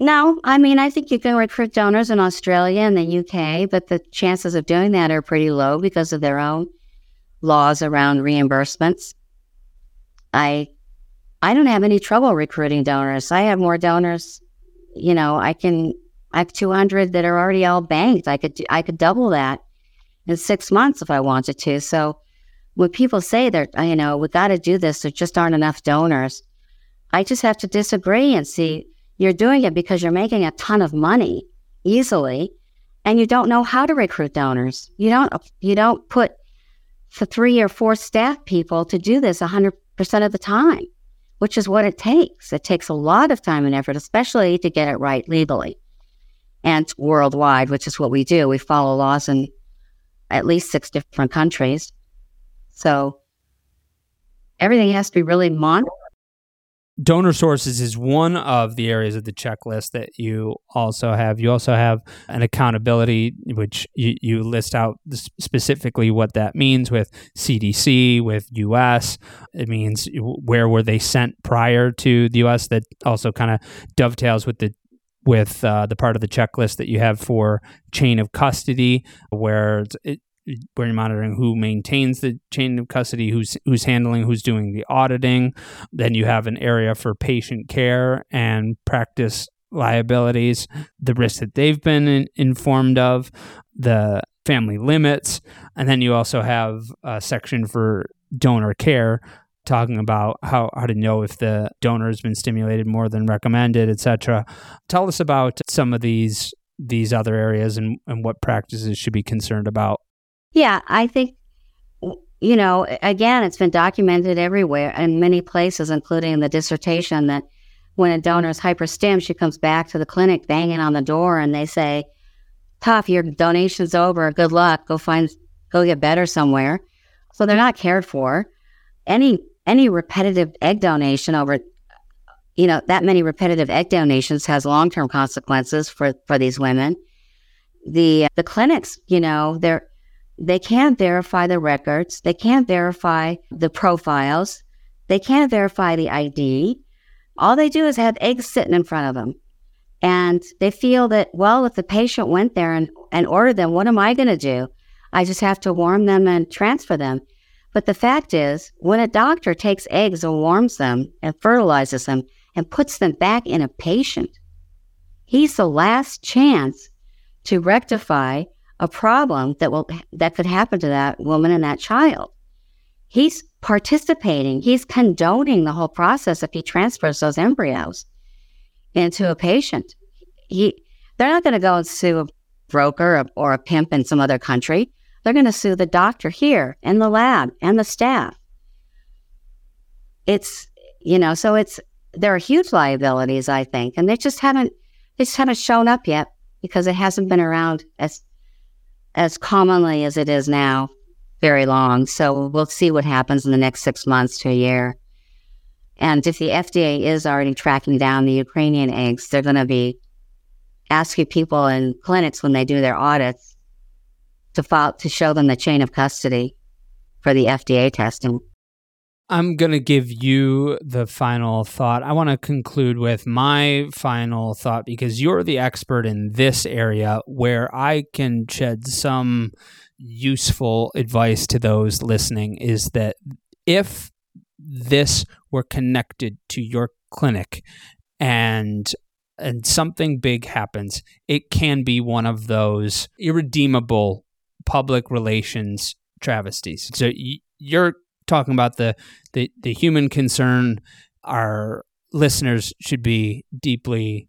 No, I mean, I think you can recruit donors in Australia and the UK, but the chances of doing that are pretty low because of their own laws around reimbursements. I I don't have any trouble recruiting donors. I have more donors, you know, I can I have 200 that are already all banked. I could I could double that in 6 months if I wanted to. So when people say that, you know, we got to do this, there just aren't enough donors. I just have to disagree and see you're doing it because you're making a ton of money easily and you don't know how to recruit donors. You don't you don't put three or four staff people to do this 100% of the time, which is what it takes. It takes a lot of time and effort, especially to get it right legally and worldwide, which is what we do. We follow laws in at least six different countries. So everything has to be really monitored donor sources is one of the areas of the checklist that you also have. You also have an accountability, which you, you list out specifically what that means with CDC, with US. It means where were they sent prior to the US. That also kind of dovetails with the with uh, the part of the checklist that you have for chain of custody, where it, where you're monitoring who maintains the chain of custody, who's who's handling, who's doing the auditing. Then you have an area for patient care and practice liabilities, the risks that they've been in, informed of, the family limits. And then you also have a section for donor care talking about how, how to know if the donor has been stimulated more than recommended, etc. Tell us about some of these these other areas and, and what practices should be concerned about. Yeah, I think you know, again, it's been documented everywhere in many places, including in the dissertation that when a donor is hyperstim, she comes back to the clinic banging on the door and they say, tough, your donation's over. Good luck. Go find, go get better somewhere. So they're not cared for. Any, any repetitive egg donation over, you know, that many repetitive egg donations has long-term consequences for, for these women. The, the clinics, you know, they're, they can't verify the records. They can't verify the profiles. They can't verify the ID. All they do is have eggs sitting in front of them. And they feel that, well, if the patient went there and, and ordered them, what am I going to do? I just have to warm them and transfer them. But the fact is, when a doctor takes eggs and warms them and fertilizes them and puts them back in a patient, he's the last chance to rectify a problem that will that could happen to that woman and that child. He's participating, he's condoning the whole process if he transfers those embryos into a patient. He, they're not going to go and sue a broker or, or a pimp in some other country. They're going to sue the doctor here and the lab and the staff. It's, you know, so it's, there are huge liabilities, I think, and they just haven't, they just haven't shown up yet because it hasn't been around as, as commonly as it is now very long. So we'll see what happens in the next six months to a year. And if the FDA is already tracking down the Ukrainian eggs, they're going to be asking people in clinics when they do their audits to file, to show them the chain of custody for the FDA testing. I'm going to give you the final thought. I want to conclude with my final thought because you're the expert in this area where I can shed some useful advice to those listening is that if this were connected to your clinic and and something big happens, it can be one of those irredeemable public relations travesties. So you're talking about the, the the human concern our listeners should be deeply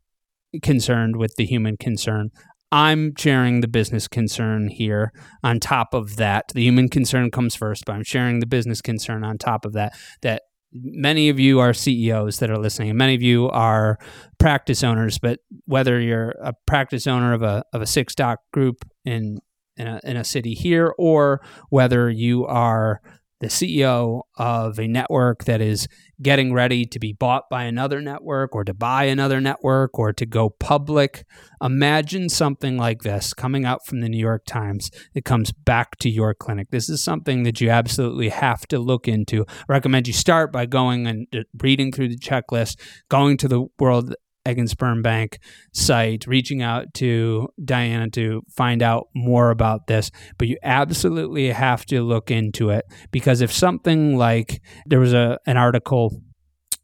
concerned with the human concern I'm sharing the business concern here on top of that. The human concern comes first, but I'm sharing the business concern on top of that. That many of you are CEOs that are listening, and many of you are practice owners. But whether you're a practice owner of a of a six doc group in in a, in a city here, or whether you are the CEO of a network that is getting ready to be bought by another network or to buy another network or to go public. Imagine something like this coming out from the New York Times. It comes back to your clinic. This is something that you absolutely have to look into. I recommend you start by going and reading through the checklist, going to the World Egg and Sperm Bank site, reaching out to Diana to find out more about this. But you absolutely have to look into it because if something like there was a an article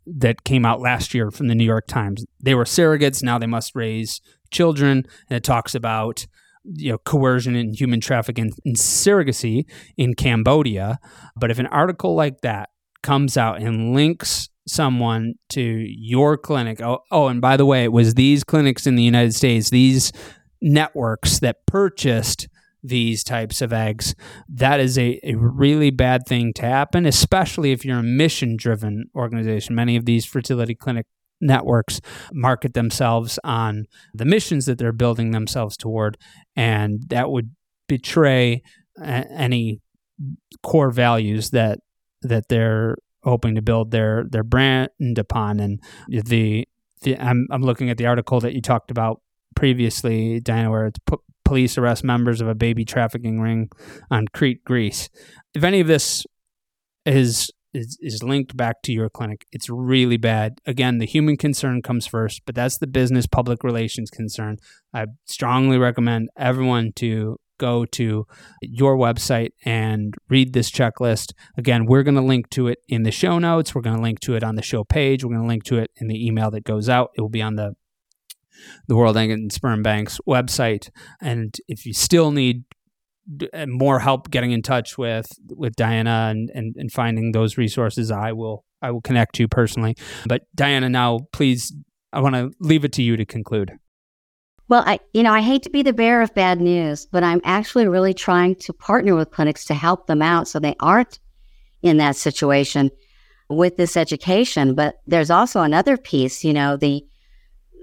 that came out last year from the New York Times, they were surrogates, now they must raise children, and it talks about you know coercion and human trafficking and surrogacy in Cambodia. But if an article like that comes out and links someone to your clinic. Oh, oh, and by the way, it was these clinics in the United States, these networks that purchased these types of eggs. That is a, a really bad thing to happen, especially if you're a mission driven organization. Many of these fertility clinic networks market themselves on the missions that they're building themselves toward, and that would betray a- any core values that that they're hoping to build their their brand upon. And the, the I'm I'm looking at the article that you talked about previously, Diana, where it's police arrest members of a baby trafficking ring on Crete, Greece. If any of this is is, is linked back to your clinic. It's really bad. Again, the human concern comes first, but that's the business public relations concern. I strongly recommend everyone to go to your website and read this checklist. Again, we're going to link to it in the show notes. We're going to link to it on the show page. We're going to link to it in the email that goes out. It will be on the the World Egg and Sperm Bank's website. And if you still need uh, more help getting in touch with with Diana and, and and finding those resources, I will I will connect you personally. But Diana, now please, I want to leave it to you to conclude. Well, I you know I hate to be the bearer of bad news, but I'm actually really trying to partner with clinics to help them out so they aren't in that situation with this education. But there's also another piece. You know the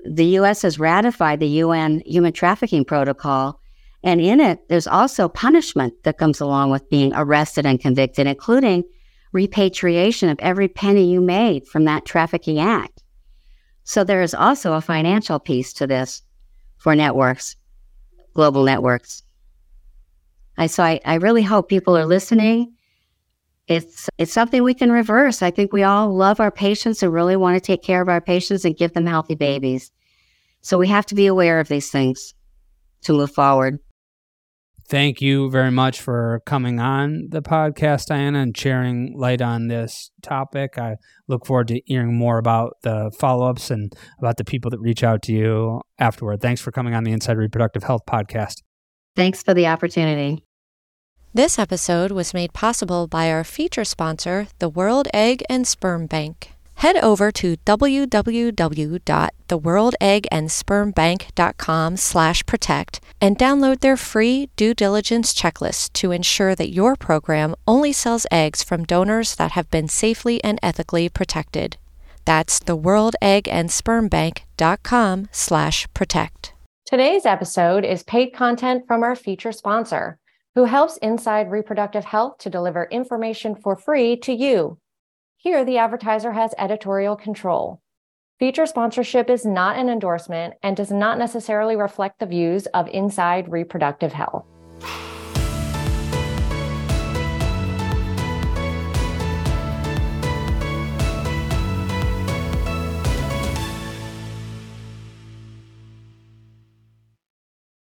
the U.S. has ratified the UN Human Trafficking Protocol and in it, there's also punishment that comes along with being arrested and convicted, including repatriation of every penny you made from that trafficking act. So there is also a financial piece to this for networks, global networks. I so I, I really hope people are listening. It's it's something we can reverse. I think we all love our patients and really want to take care of our patients and give them healthy babies. So we have to be aware of these things to move forward thank you very much for coming on the podcast, Diana, and sharing light on this topic. I look forward to hearing more about the follow ups and about the people that reach out to you afterward. Thanks for coming on the Inside Reproductive Health podcast. Thanks for the opportunity. This episode was made possible by our feature sponsor, the World Egg and Sperm Bank head over to www.theworldeggandspermbank.com slash protect and download their free due diligence checklist to ensure that your program only sells eggs from donors that have been safely and ethically protected. That's theworldeggandspermbank.com slash protect. Today's episode is paid content from our feature sponsor, who helps Inside Reproductive Health to deliver information for free to you here, the advertiser has editorial control. Feature sponsorship is not an endorsement and does not necessarily reflect the views of Inside Reproductive Health.